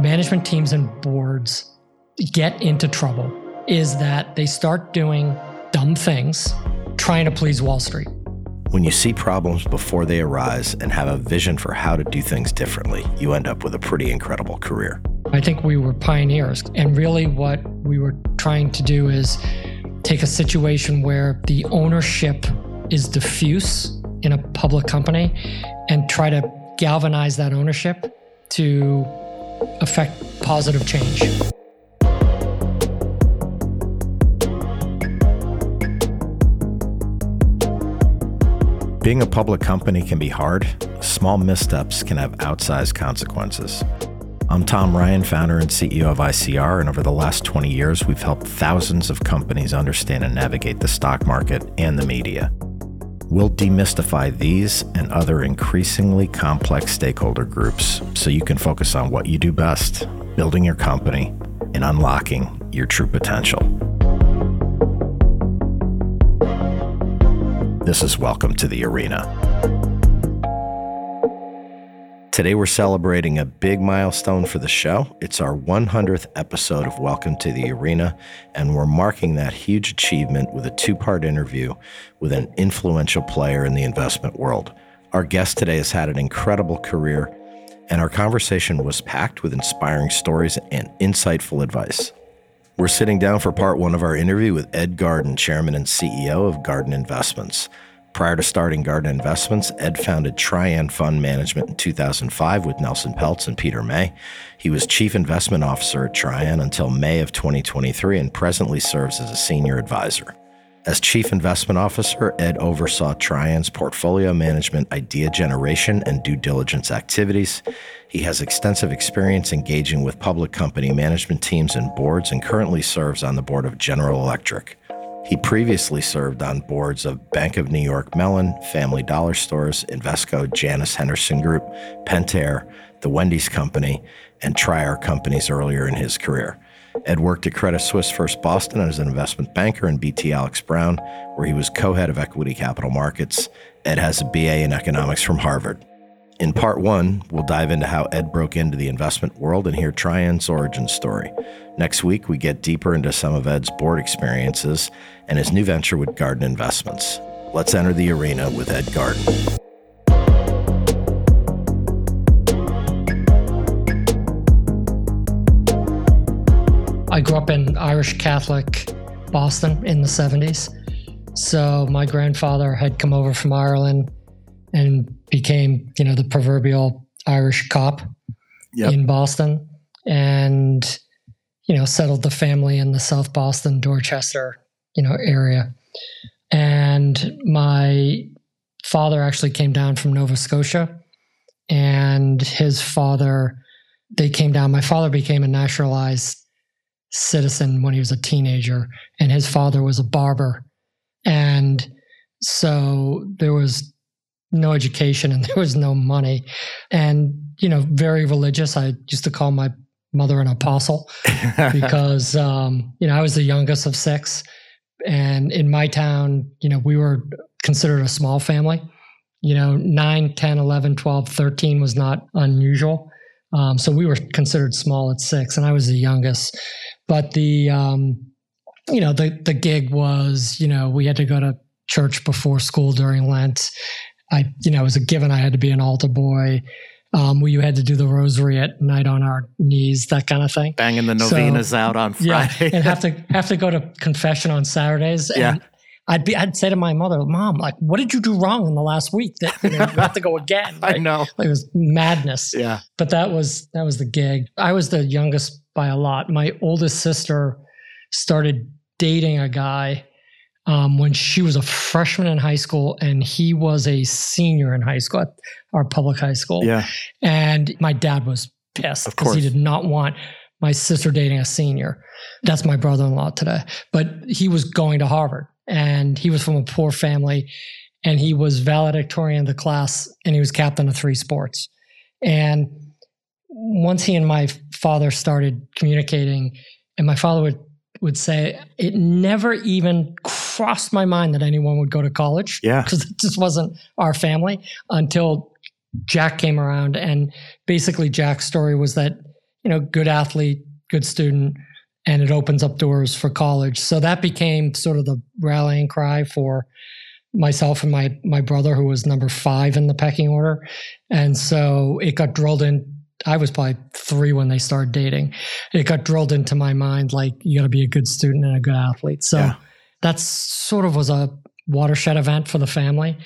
management teams and boards get into trouble is that they start doing dumb things trying to please Wall Street. When you see problems before they arise and have a vision for how to do things differently, you end up with a pretty incredible career. I think we were pioneers. And really, what we were trying to do is take a situation where the ownership is diffuse in a public company and try to galvanize that ownership to affect positive change. Being a public company can be hard. Small missteps can have outsized consequences. I'm Tom Ryan, founder and CEO of ICR, and over the last 20 years, we've helped thousands of companies understand and navigate the stock market and the media. We'll demystify these and other increasingly complex stakeholder groups so you can focus on what you do best building your company and unlocking your true potential. This is Welcome to the Arena. Today, we're celebrating a big milestone for the show. It's our 100th episode of Welcome to the Arena, and we're marking that huge achievement with a two part interview with an influential player in the investment world. Our guest today has had an incredible career, and our conversation was packed with inspiring stories and insightful advice. We're sitting down for part one of our interview with Ed Garden, Chairman and CEO of Garden Investments. Prior to starting Garden Investments, Ed founded Trian Fund Management in 2005 with Nelson Peltz and Peter May. He was Chief Investment Officer at Trian until May of 2023 and presently serves as a senior advisor. As Chief Investment Officer, Ed oversaw Trian's portfolio management, idea generation, and due diligence activities. He has extensive experience engaging with public company management teams and boards and currently serves on the board of General Electric. He previously served on boards of Bank of New York Mellon, Family Dollar Stores, Invesco, Janus Henderson Group, Pentair, the Wendy's Company, and Triarc Companies earlier in his career. Ed worked at Credit Suisse First Boston as an investment banker and BT Alex Brown, where he was co head of equity capital markets. Ed has a BA in economics from Harvard. In part one, we'll dive into how Ed broke into the investment world and hear Trian's origin story. Next week, we get deeper into some of Ed's board experiences and his new venture with Garden Investments. Let's enter the arena with Ed Garden. I grew up in Irish Catholic Boston in the 70s. So my grandfather had come over from Ireland and became, you know, the proverbial Irish cop yep. in Boston and, you know, settled the family in the South Boston, Dorchester, you know, area. And my father actually came down from Nova Scotia and his father, they came down. My father became a naturalized citizen when he was a teenager and his father was a barber. And so there was no education and there was no money. And you know very religious. I used to call my mother an apostle because um, you know i was the youngest of six. And in my town you know we were considered a small family. You know 9 10 11 12 13 was not unusual. Um, so we were considered small at six and i was the youngest. But the um, you know the the gig was you know we had to go to church before school during lent I, you know, it was a given I had to be an altar boy. Um, where you had to do the rosary at night on our knees, that kind of thing. Banging the novenas so, out on Friday. Yeah, and have to have to go to confession on Saturdays. And yeah. I'd be I'd say to my mother, Mom, like, what did you do wrong in the last week that you, know, you have to go again? I know. Like, it was madness. Yeah. But that was that was the gig. I was the youngest by a lot. My oldest sister started dating a guy um, when she was a freshman in high school and he was a senior in high school at our public high school. Yeah. And my dad was pissed because he did not want my sister dating a senior. That's my brother in law today. But he was going to Harvard and he was from a poor family and he was valedictorian of the class and he was captain of three sports. And once he and my father started communicating, and my father would, would say, it never even crossed my mind that anyone would go to college. Yeah. Because it just wasn't our family until Jack came around. And basically, Jack's story was that, you know, good athlete, good student, and it opens up doors for college. So that became sort of the rallying cry for myself and my my brother who was number 5 in the pecking order. And so it got drilled in I was probably 3 when they started dating. It got drilled into my mind like you got to be a good student and a good athlete. So yeah. that's sort of was a watershed event for the family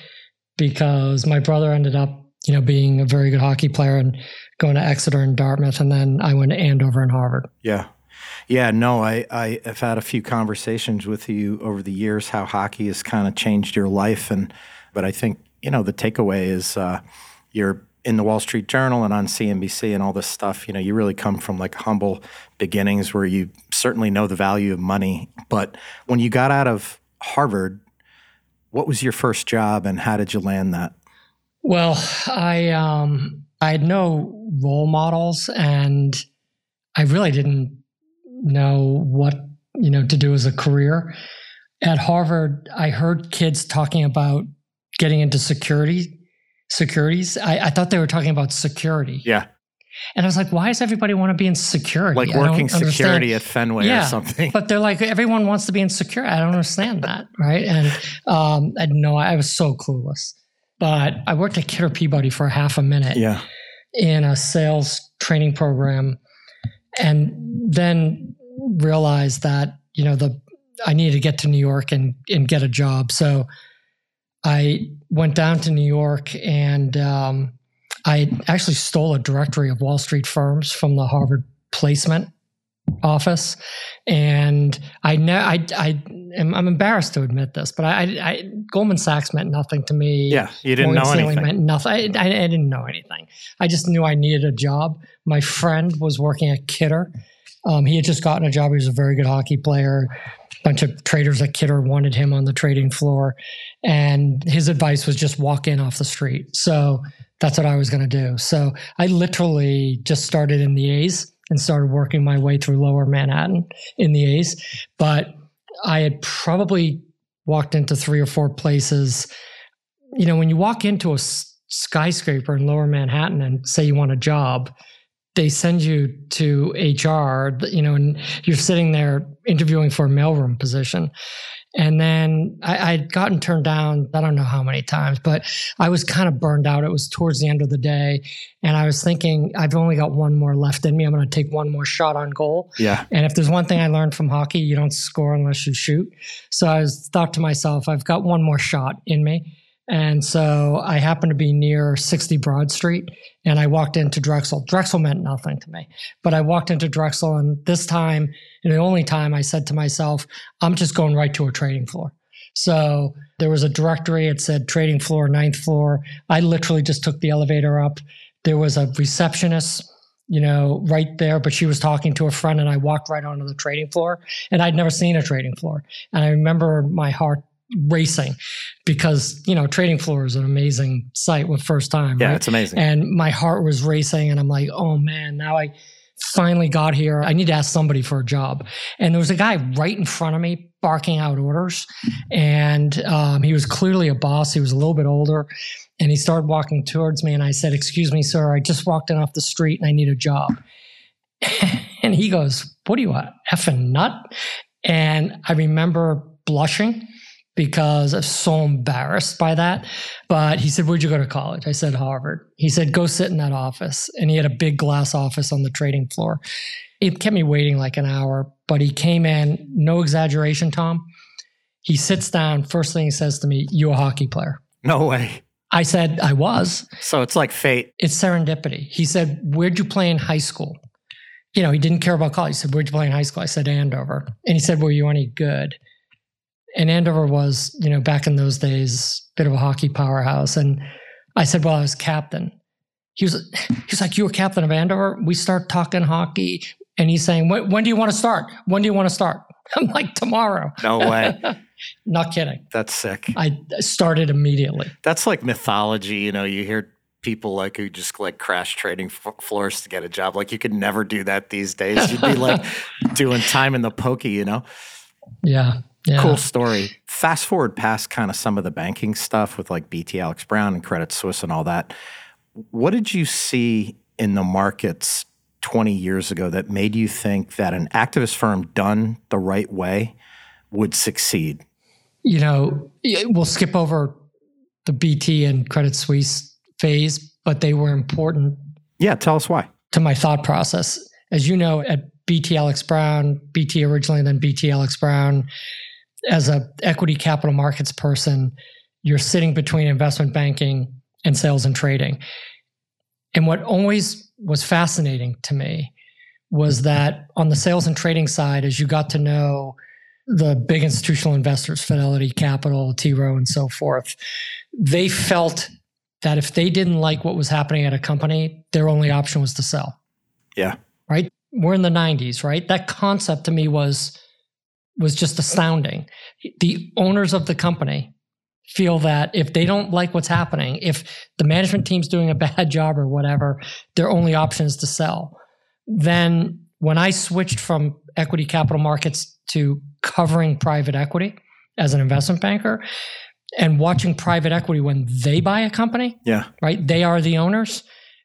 because my brother ended up, you know, being a very good hockey player and going to Exeter and Dartmouth and then I went to Andover and Harvard. Yeah. Yeah, no, I, I have had a few conversations with you over the years how hockey has kind of changed your life, and but I think you know the takeaway is uh, you're in the Wall Street Journal and on CNBC and all this stuff. You know, you really come from like humble beginnings where you certainly know the value of money, but when you got out of Harvard, what was your first job and how did you land that? Well, I um, I had no role models and I really didn't know what you know to do as a career. At Harvard, I heard kids talking about getting into security securities. I, I thought they were talking about security. Yeah. And I was like, why does everybody want to be in security? Like working security at Fenway yeah, or something. But they're like, everyone wants to be in security. I don't understand that. Right. And um, I know I was so clueless. But I worked at Kidder Peabody for half a minute yeah. in a sales training program. And then realized that you know the I needed to get to New York and and get a job. So I went down to New York and um, I actually stole a directory of Wall Street firms from the Harvard placement office, and I know I I am I'm embarrassed to admit this, but I, I, Goldman Sachs meant nothing to me. Yeah, you didn't Morgan know Stanley anything. Meant nothing. I, I, I didn't know anything. I just knew I needed a job. My friend was working at Kidder um, he had just gotten a job. He was a very good hockey player. A bunch of traders at Kidder wanted him on the trading floor. And his advice was just walk in off the street. So that's what I was going to do. So I literally just started in the A's and started working my way through lower Manhattan in the A's. But I had probably walked into three or four places. You know, when you walk into a skyscraper in lower Manhattan and say you want a job, they send you to HR, you know, and you're sitting there interviewing for a mailroom position. And then I, I'd gotten turned down, I don't know how many times, but I was kind of burned out. It was towards the end of the day. And I was thinking, I've only got one more left in me. I'm going to take one more shot on goal. Yeah. And if there's one thing I learned from hockey, you don't score unless you shoot. So I was thought to myself, I've got one more shot in me. And so I happened to be near 60 Broad Street and I walked into Drexel. Drexel meant nothing to me, but I walked into Drexel and this time, and the only time I said to myself, I'm just going right to a trading floor. So there was a directory. It said trading floor, ninth floor. I literally just took the elevator up. There was a receptionist, you know, right there, but she was talking to a friend and I walked right onto the trading floor and I'd never seen a trading floor. And I remember my heart racing because you know trading floor is an amazing site with first time yeah right? it's amazing. And my heart was racing and i'm like oh man now i finally got here. I need to ask somebody for a job. And there was a guy right in front of me barking out orders. And um, he was clearly a boss. He was a little bit older. And he started walking towards me and i said excuse me sir. I just walked in off the street and i need a job. And he goes what do you want effing nut? And i remember blushing because I'm so embarrassed by that. But he said, Where'd you go to college? I said, Harvard. He said, Go sit in that office. And he had a big glass office on the trading floor. It kept me waiting like an hour, but he came in, no exaggeration, Tom. He sits down. First thing he says to me, You a hockey player? No way. I said, I was. So it's like fate. It's serendipity. He said, Where'd you play in high school? You know, he didn't care about college. He said, Where'd you play in high school? I said, Andover. And he said, Were you any good? And Andover was, you know, back in those days, a bit of a hockey powerhouse. And I said, well, I was captain. he was he's like, you were captain of Andover." We start talking hockey, and he's saying, "When, when do you want to start? When do you want to start?" I'm like, "Tomorrow." No way. Not kidding. That's sick. I started immediately. That's like mythology. You know, you hear people like who just like crash trading f- floors to get a job. Like you could never do that these days. You'd be like doing time in the pokey, you know? Yeah. Yeah. Cool story. Fast forward past kind of some of the banking stuff with like BT Alex Brown and Credit Suisse and all that. What did you see in the markets 20 years ago that made you think that an activist firm done the right way would succeed? You know, we'll skip over the BT and Credit Suisse phase, but they were important. Yeah, tell us why. To my thought process. As you know, at BT Alex Brown, BT originally, then BT Alex Brown, as a equity capital markets person, you're sitting between investment banking and sales and trading. And what always was fascinating to me was that on the sales and trading side, as you got to know the big institutional investors, Fidelity Capital, T. Rowe, and so forth, they felt that if they didn't like what was happening at a company, their only option was to sell. Yeah. Right? We're in the 90s, right? That concept to me was was just astounding. The owners of the company feel that if they don't like what's happening, if the management team's doing a bad job or whatever, their only option is to sell. Then when I switched from equity capital markets to covering private equity as an investment banker and watching private equity when they buy a company, yeah, right? They are the owners.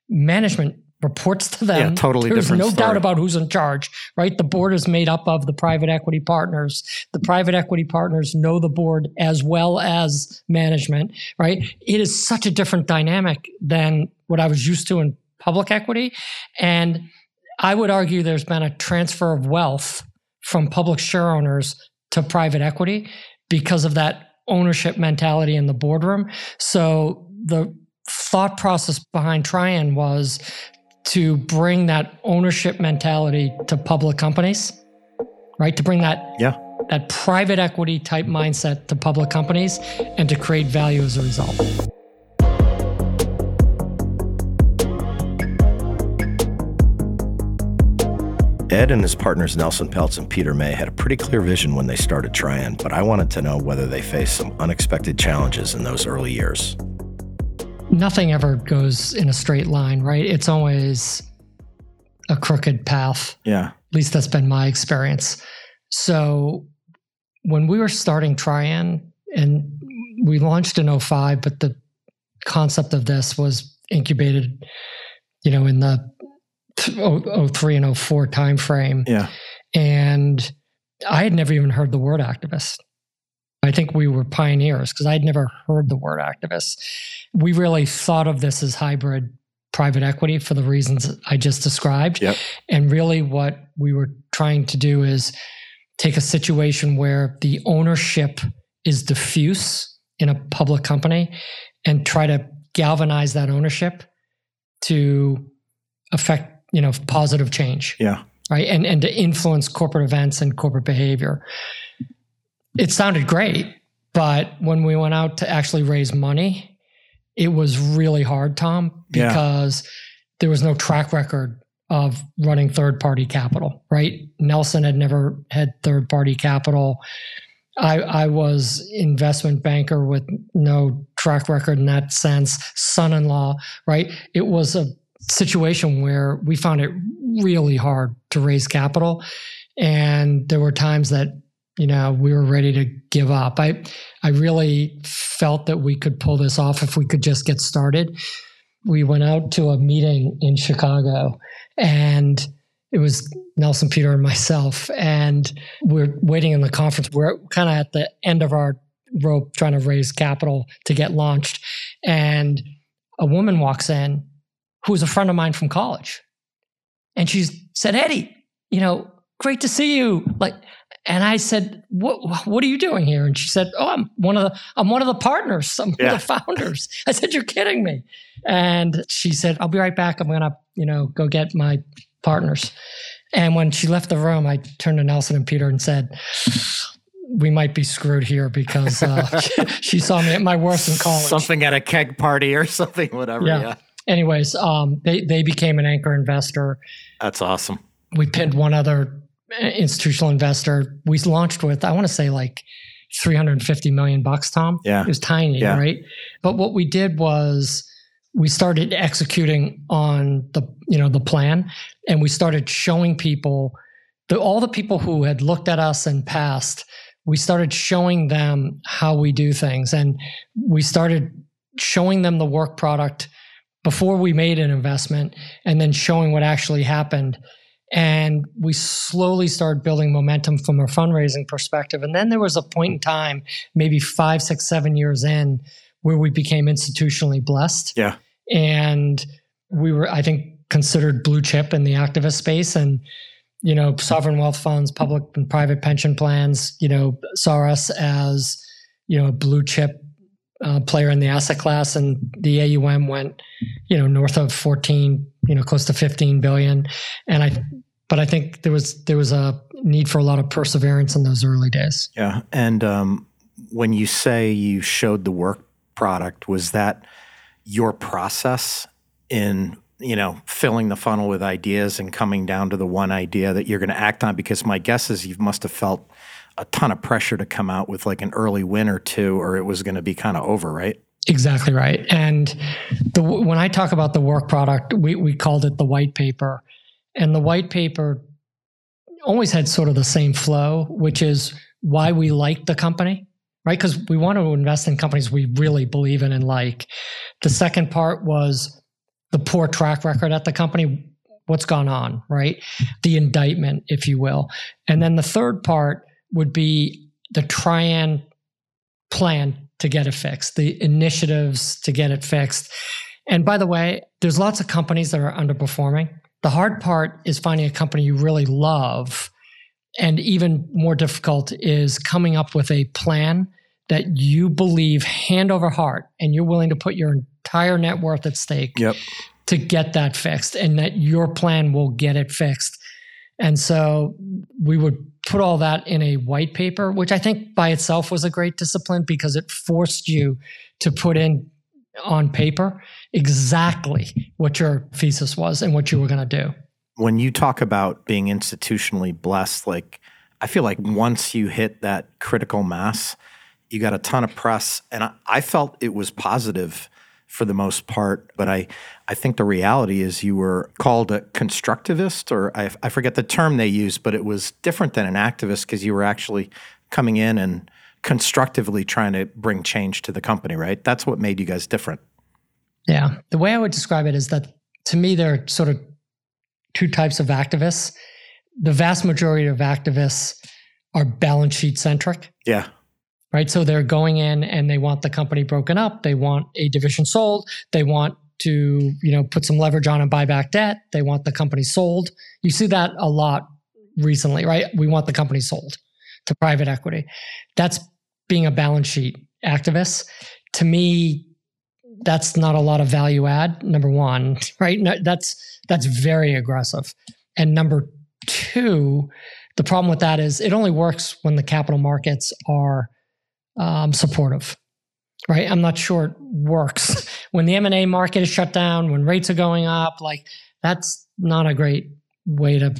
Management reports to them. Yeah, totally There's different no story. doubt about who's in charge, right? The board is made up of the private equity partners. The private equity partners know the board as well as management, right? It is such a different dynamic than what I was used to in public equity. And I would argue there's been a transfer of wealth from public share owners to private equity because of that ownership mentality in the boardroom. So the thought process behind Trian was to bring that ownership mentality to public companies, right? To bring that yeah that private equity type mindset to public companies and to create value as a result. Ed and his partners Nelson Peltz and Peter May had a pretty clear vision when they started Trian, but I wanted to know whether they faced some unexpected challenges in those early years. Nothing ever goes in a straight line, right? It's always a crooked path. Yeah. At least that's been my experience. So when we were starting Trian and we launched in 05, but the concept of this was incubated, you know, in the 03 and 04 timeframe. Yeah. And I had never even heard the word activist. I think we were pioneers because I'd never heard the word activists. We really thought of this as hybrid private equity for the reasons I just described. Yep. And really, what we were trying to do is take a situation where the ownership is diffuse in a public company and try to galvanize that ownership to affect you know positive change Yeah. right and and to influence corporate events and corporate behavior it sounded great but when we went out to actually raise money it was really hard tom Yeah. because there was no track record of running third party capital right? Nelson had never had third party capital. I, I was investment banker with no track record in that sense son-in-law right? It was a situation where we found it really hard to raise capital and there were times that you know we were ready to give up. I i really felt that we could pull this off if we could just get started. We went out to a meeting in chicago and it was nelson peter and myself. And we're waiting in the conference. We're kind of at the end of our rope trying to raise capital to get launched. And a woman walks in who was a friend of mine from college. And she said, Eddie, you know, great to see you. Like, and I said, what, what are you doing here? And she said, Oh, I'm one of the, I'm one of the partners. I'm Yeah. one of the founders. I said, You're kidding me. And she said, I'll be right back. I'm going to, you know, go get my partners. And when she left the room, I turned to Nelson and Peter and said, we might be screwed here because uh, she, saw me at my worst in college. Something at a keg party or something, whatever. Yeah. Yeah. anyways, um, they they became an anchor investor. That's awesome. We pinned one other institutional investor. We launched with I want to say like 350 million bucks. Tom, Yeah. it was tiny, Yeah. right? But what we did was we started executing on the you know the plan, and we started showing people the all the people who had looked at us in past. We started showing them how we do things, and we started showing them the work product before we made an investment, and then showing what actually happened. And we slowly started building momentum from a fundraising perspective. And then there was a point in time, maybe five, six, seven years in, where we became institutionally blessed. Yeah. And we were, I think, considered blue chip in the activist space. And, you know, sovereign wealth funds, public and private pension plans, you know, saw us as, you know, a blue chip uh, player in the asset class. And the AUM went, you know, north of 14, you know, close to 15 billion. And I, but I think there was, there was a need for a lot of perseverance in those early days. Yeah. And um, when you say you showed the work product, was that your process in you know filling the funnel with ideas and coming down to the one idea that you're going to act on? Because my guess is you must have felt a ton of pressure to come out with like an early win or two, or it was going to be kind of over, right? Exactly right. And the, when I talk about the work product, we, we called it the white paper. And the white paper always had sort of the same flow, which is why we like the company, right? Because we want to invest in companies we really believe in and like. The second part was the poor track record at the company, what's gone on, right? The indictment, if you will. And then the third part would be the Trian plan to get it fixed, the initiatives to get it fixed. And by the way, there's lots of companies that are underperforming. The hard part is finding a company you really love. And even more difficult is coming up with a plan that you believe hand over heart and you're willing to put your entire net worth at stake Yep. to get that fixed and that your plan will get it fixed. And so we would put all that in a white paper, which I think by itself was a great discipline because it forced you to put in on paper exactly what your thesis was and what you were going to do. When you talk about being institutionally blessed, like I feel like once you hit that critical mass, you got a ton of press, and I, I felt it was positive for the most part. But I, I think the reality is you were called a constructivist, or I, I forget the term they used, but it was different than an activist because you were actually coming in and constructively trying to bring change to the company, right? That's what made you guys different. Yeah. The way I would describe it is that to me, there are sort of two types of activists. The vast majority of activists are balance sheet centric, Yeah. Right? So they're going in and they want the company broken up. They want a division sold. They want to, you know, put some leverage on and buy back debt. They want the company sold. You see that a lot recently, right? We want the company sold to private equity. That's being a balance sheet activist. To me, that's not a lot of value add number one right no, that's that's very aggressive and number two the problem with that is it only works when the capital markets are um, supportive right? I'm not sure it works. When the m&a market is shut down when rates are going up like that's not a great way to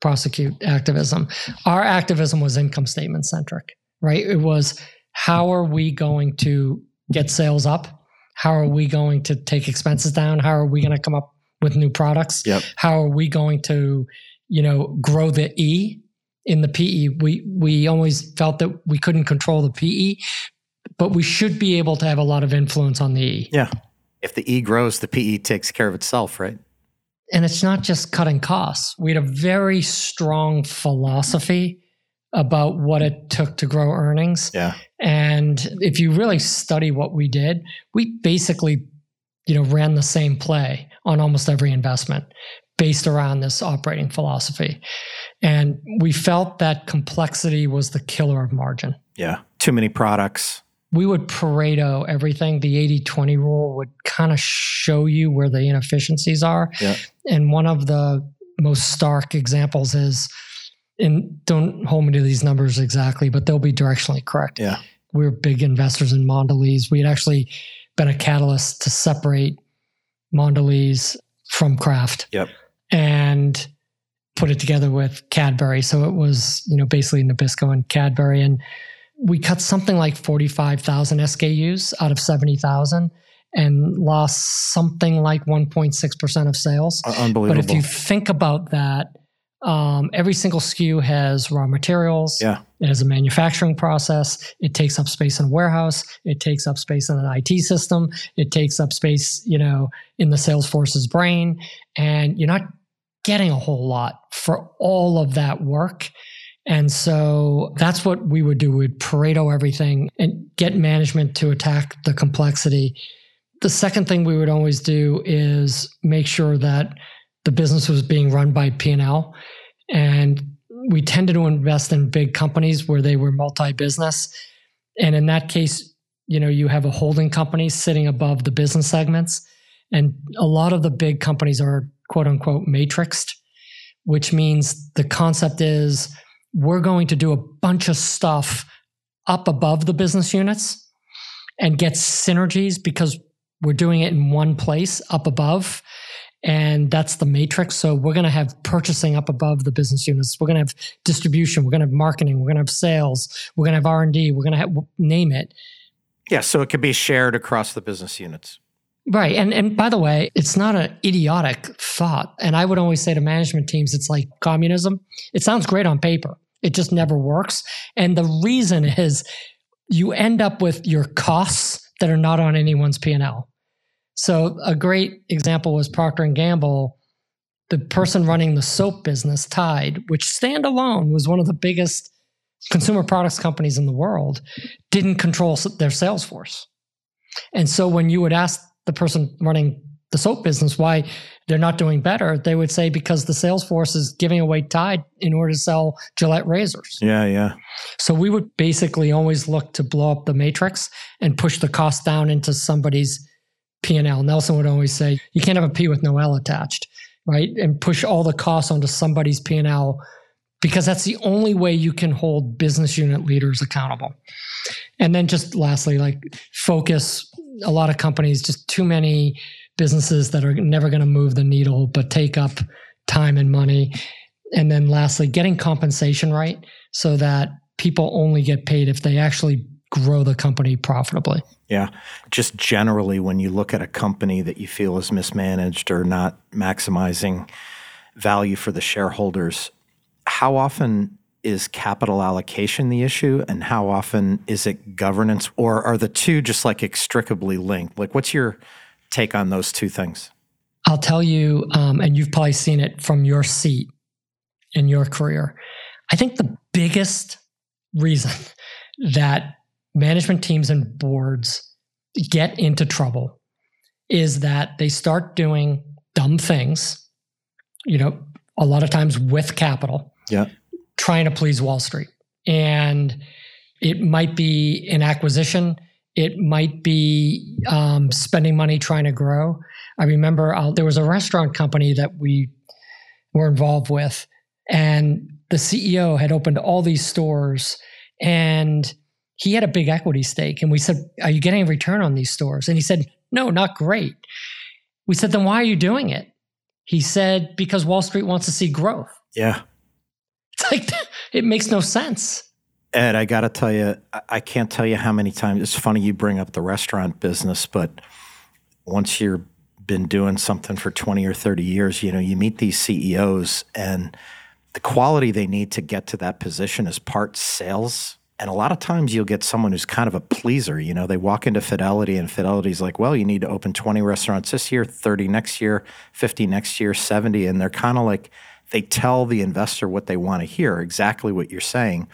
prosecute activism. Our activism was income statement centric right? It was how are we going to get sales up? How are we going to take expenses down? How are we going to come up with new products? Yep. how are we going to you know grow the e in the pe we we always felt that we couldn't control the pe but we should be able to have a lot of influence on the e Yeah. If the E grows, the PE takes care of itself, right? and it's not just cutting costs we had a very strong philosophy about what it took to grow earnings Yeah. And if you really study what we did, we basically, you know, ran the same play on almost every investment based around this operating philosophy. And we felt that complexity was the killer of margin. Yeah. Too many products. We would Pareto everything. The 80 20 rule would kind of show you where the inefficiencies are. Yeah. And one of the most stark examples is, and don't hold me to these numbers exactly, but they'll be directionally correct Yeah. we were big investors in Mondelez. We had actually been a catalyst to separate Mondelez from Kraft. Yep. And put it together with Cadbury. So it was, you know, basically Nabisco and Cadbury. And we cut something like 45,000 SKUs out of 70,000 and lost something like 1.6% of sales. Unbelievable. But if you think about that, um, every single SKU has raw materials. Yeah. It has a manufacturing process. It takes up space in a warehouse. It takes up space in an IT system. It takes up space, you know, in the Salesforce's brain. And you're not getting a whole lot for all of that work. And so that's what we would do. We'd Pareto everything and get management to attack the complexity. The second thing we would always do is make sure that the business was being run by P&L. And we tended to invest in big companies where they were multi-business. And in that case, you know, you have a holding company sitting above the business segments. And a lot of the big companies are quote unquote matrixed, which means the concept is we're going to do a bunch of stuff up above the business units and get synergies because we're doing it in one place up above. And that's the matrix. So we're going to have purchasing up above the business units. We're going to have distribution. We're going to have marketing. We're going to have sales. We're going to have r&d we're going to have name it. Yeah so it could be shared across the business units right. And and by the way it's not an idiotic thought. And i would always say to management teams it's like communism. It sounds great on paper. It just never works. And the reason is you end up with your costs that are not on anyone's p&l so a great example was Procter and Gamble. The person running the soap business, Tide, which standalone was one of the biggest consumer products companies in the world, didn't control their sales force. And so when you would ask the person running the soap business why they're not doing better, they would say because the sales force is giving away Tide in order to sell Gillette razors. Yeah, yeah. So we would basically always look to blow up the matrix and push the cost down into somebody's P&L. Nelson would always say, you can't have a P with no L attached, right? And push all the costs onto somebody's P&L because that's the only way you can hold business unit leaders accountable. And then just lastly, like focus a lot of companies, just too many businesses that are never going to move the needle, but take up time and money. And then lastly, getting compensation right so that people only get paid if they actually grow the company profitably. Yeah. Just generally, when you look at a company that you feel is mismanaged or not maximizing value for the shareholders, how often is capital allocation the issue and how often is it governance or are the two just like extricably linked? Like, what's your take on those two things? I'll tell you, um, and you've probably seen it from your seat in your career. I think the biggest reason that management teams and boards get into trouble is that they start doing dumb things, you know, a lot of times with capital. Yeah. Trying to please Wall Street. And it might be an acquisition. It might be um, spending money trying to grow. I remember uh, there was a restaurant company that we were involved with, and the CEO had opened all these stores, and he had a big equity stake. And we said, Are you getting a return on these stores? And he said, No, not great. We said, Then why are you doing it? He said, Because Wall Street wants to see growth. Yeah. It's like, it makes no sense. Ed, I got to tell you, I can't tell you how many times it's funny you bring up the restaurant business, but once you've been doing something for 20 or 30 years, you know, you meet these CEOs and the quality they need to get to that position is part sales and a lot of times you'll get someone who's kind of a pleaser. You know, they walk into Fidelity and Fidelity's like, well, you need to open 20 restaurants this year, 30 next year, 50 next year, 70. And they're kind of like, they tell the investor what they want to hear, exactly what you're saying.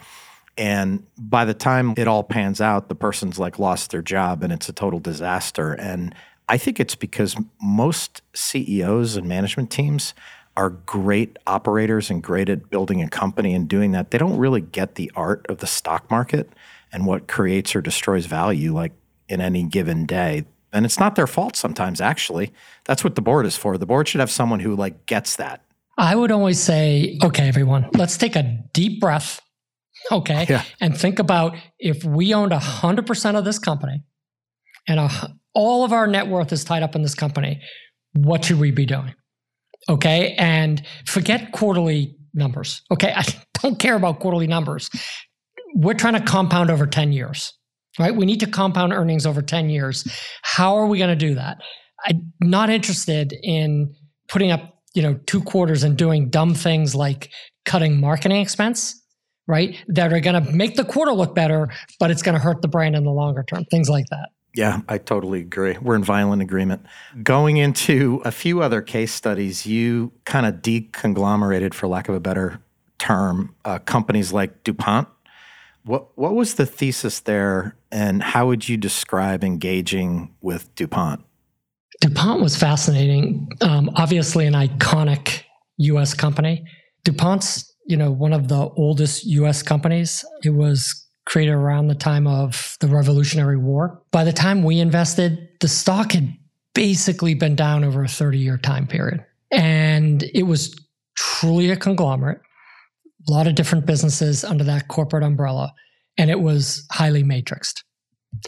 And by the time it all pans out, the person's like lost their job and it's a total disaster. And I think it's because most CEOs and management teams are great operators and great at building a company and doing that, they don't really get the art of the stock market and what creates or destroys value like in any given day. And it's not their fault sometimes, actually. That's what the board is for. The board should have someone who like gets that. I would always say, okay, everyone, let's take a deep breath. Okay. Yeah. And think about if we owned 100% of this company and a, all of our net worth is tied up in this company, what should we be doing? Okay. And forget quarterly numbers. Okay. I don't care about quarterly numbers. We're trying to compound over 10 years, right? We need to compound earnings over 10 years. How are we going to do that? I'm not interested in putting up, you know, two quarters and doing dumb things like cutting marketing expense, right? That are going to make the quarter look better, but it's going to hurt the brand in the longer term, things like that. Yeah, I totally agree. We're in violent agreement. Going into a few other case studies, you kind of deconglomerated, for lack of a better term, uh, companies like DuPont. What what was the thesis there, and how would you describe engaging with DuPont? DuPont was fascinating. Um, obviously, an iconic U.S. company. DuPont's, you know, one of the oldest U.S. companies. It was created around the time of the Revolutionary War. By the time we invested, the stock had basically been down over a 30 year time period. And it was truly a conglomerate, a lot of different businesses under that corporate umbrella. And it was highly matrixed.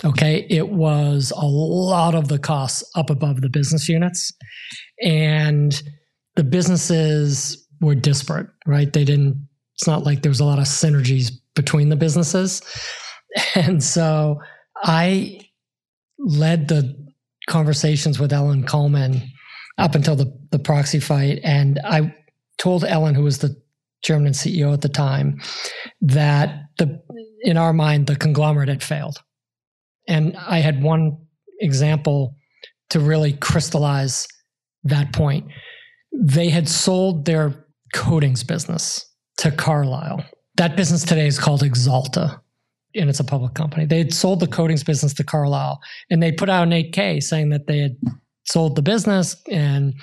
Okay. It was a lot of the costs up above the business units. And the businesses were disparate, right? They didn't, it's not like there was a lot of synergies between the businesses. And so I led the conversations with Ellen Kullman up until the, the proxy fight. And I told Ellen, who was the chairman and CEO at the time, that the in our mind, the conglomerate had failed. And I had one example to really crystallize that point. They had sold their coatings business to Carlyle that business today is called Axalta, and it's a public company. They had sold the coatings business to Carlyle, and they put out an 8K saying that they had sold the business and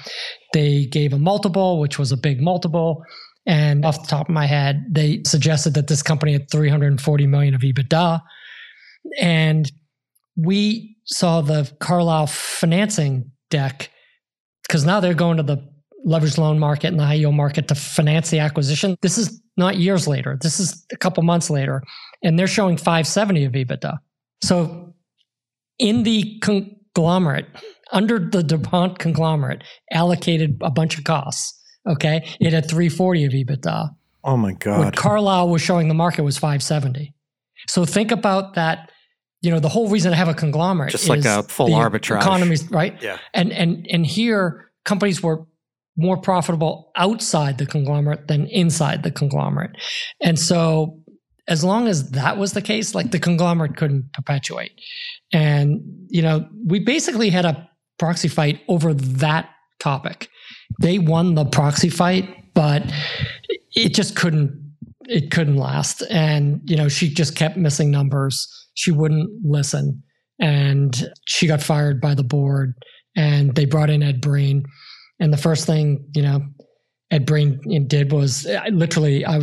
they gave a multiple, which was a big multiple. And off the top of my head, they suggested that this company had 340 million of EBITDA. And we saw the Carlyle financing deck because now they're going to the leveraged loan market and the high yield market to finance the acquisition. This is not years later. This is a couple months later, and they're showing 570 of EBITDA. So in the conglomerate, under the DuPont conglomerate, allocated a bunch of costs. Okay. It had 340 of EBITDA. Oh my God. What Carlyle was showing the market was 570. So think about that. You know, the whole reason to have a conglomerate just like a full arbitrage economies, right? Yeah. And and and here companies were more profitable outside the conglomerate than inside the conglomerate. And so as long as that was the case, like the conglomerate couldn't perpetuate. And, you know, we basically had a proxy fight over that topic. They won the proxy fight, but it just couldn't it couldn't last. And, you know, she just kept missing numbers. She wouldn't listen. And she got fired by the board and they brought in Ed Breen and the first thing, you know, Ed Breen did was literally, I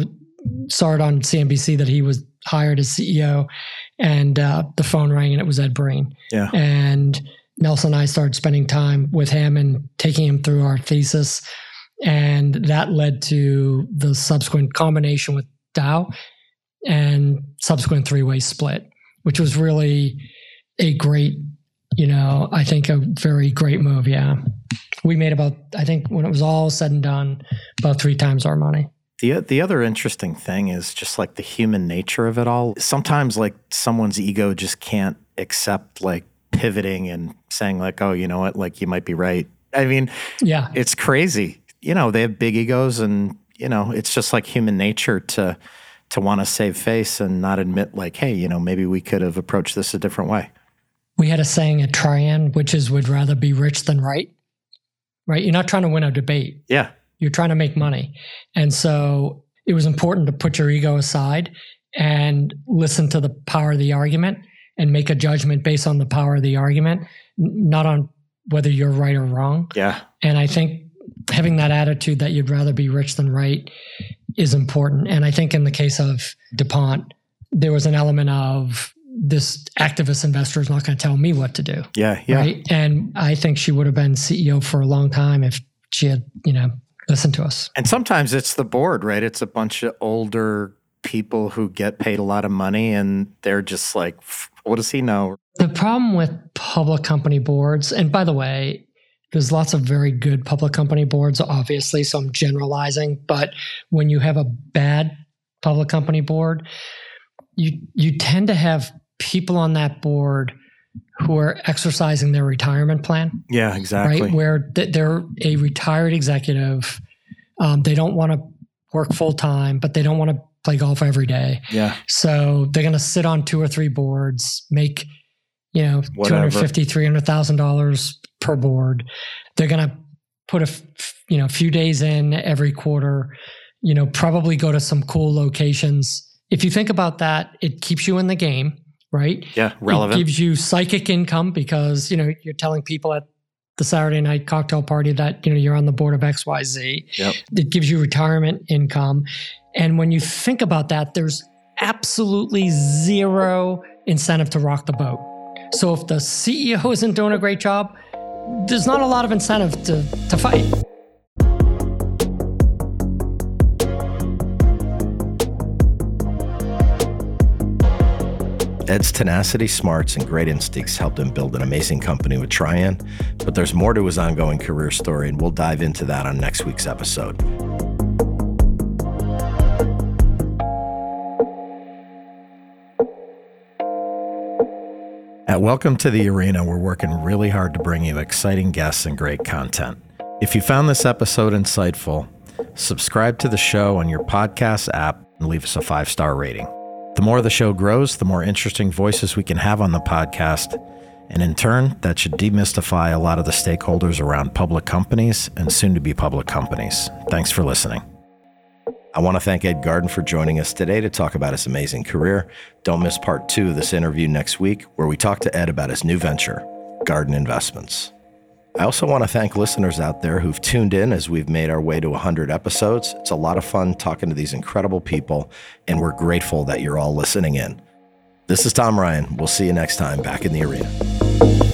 saw it on CNBC that he was hired as CEO and uh, the phone rang and it was Ed Breen. Yeah. And Nelson and I started spending time with him and taking him through our thesis. And that led to the subsequent combination with Dow and subsequent three way split, which was really a great, you know, I think a very great move. Yeah we made about I think when it was all said and done, about three times our money. The the other interesting thing is just like the human nature of it all. Sometimes like someone's ego just can't accept like pivoting and saying like, oh, you know what, like you might be right. I mean, yeah, it's crazy. You know, they have big egos, and you know, it's just like human nature to to want to save face and not admit like, hey, you know, maybe we could have approached this a different way. We had a saying at Trian, which is, "Would rather be rich than right." right? You're not trying to win a debate. Yeah. You're trying to make money. And so it was important to put your ego aside and listen to the power of the argument and make a judgment based on the power of the argument, not on whether you're right or wrong. Yeah. And I think having that attitude that you'd rather be rich than right is important. And I think in the case of DuPont, there was an element of this activist investor is not going to tell me what to do. Yeah, yeah. Right. And I think she would have been CEO for a long time if she had, you know, listened to us. And sometimes it's the board, right? It's a bunch of older people who get paid a lot of money and they're just like, what does he know? The problem with public company boards, and by the way, there's lots of very good public company boards, obviously, so I'm generalizing, but when you have a bad public company board, you you tend to have people on that board who are exercising their retirement plan. Yeah, exactly. Right, where they're a retired executive, um, they don't want to work full time, but they don't want to play golf every day. Yeah. So they're going to sit on two or three boards, make you know Whatever. 250 300000 dollars per board they're going to put a you know few days in every quarter you know probably go to some cool locations if you think about that it keeps you in the game right yeah relevant it gives you psychic income because you know you're telling people at the Saturday night cocktail party that you know you're on the board of XYZ. Yep. It gives you retirement income. And when you think about that, there's absolutely zero incentive to rock the boat. So if the CEO isn't doing a great job, there's not a lot of incentive to, to fight. Ed's tenacity, smarts, and great instincts helped him build an amazing company with Trian, but there's more to his ongoing career story, and we'll dive into that on next week's episode. At Welcome to the Arena, we're working really hard to bring you exciting guests and great content. If you found this episode insightful, subscribe to the show on your podcast app and leave us a five star rating. The more the show grows, the more interesting voices we can have on the podcast. And in turn, that should demystify a lot of the stakeholders around public companies and soon to be public companies. Thanks for listening. I want to thank Ed Garden for joining us today to talk about his amazing career. Don't miss part two of this interview next week, where we talk to Ed about his new venture, Garden Investments. I also want to thank listeners out there who've tuned in as we've made our way to 100 episodes. It's a lot of fun talking to these incredible people, and we're grateful that you're all listening in. This is Tom Ryan. We'll see you next time back in the arena.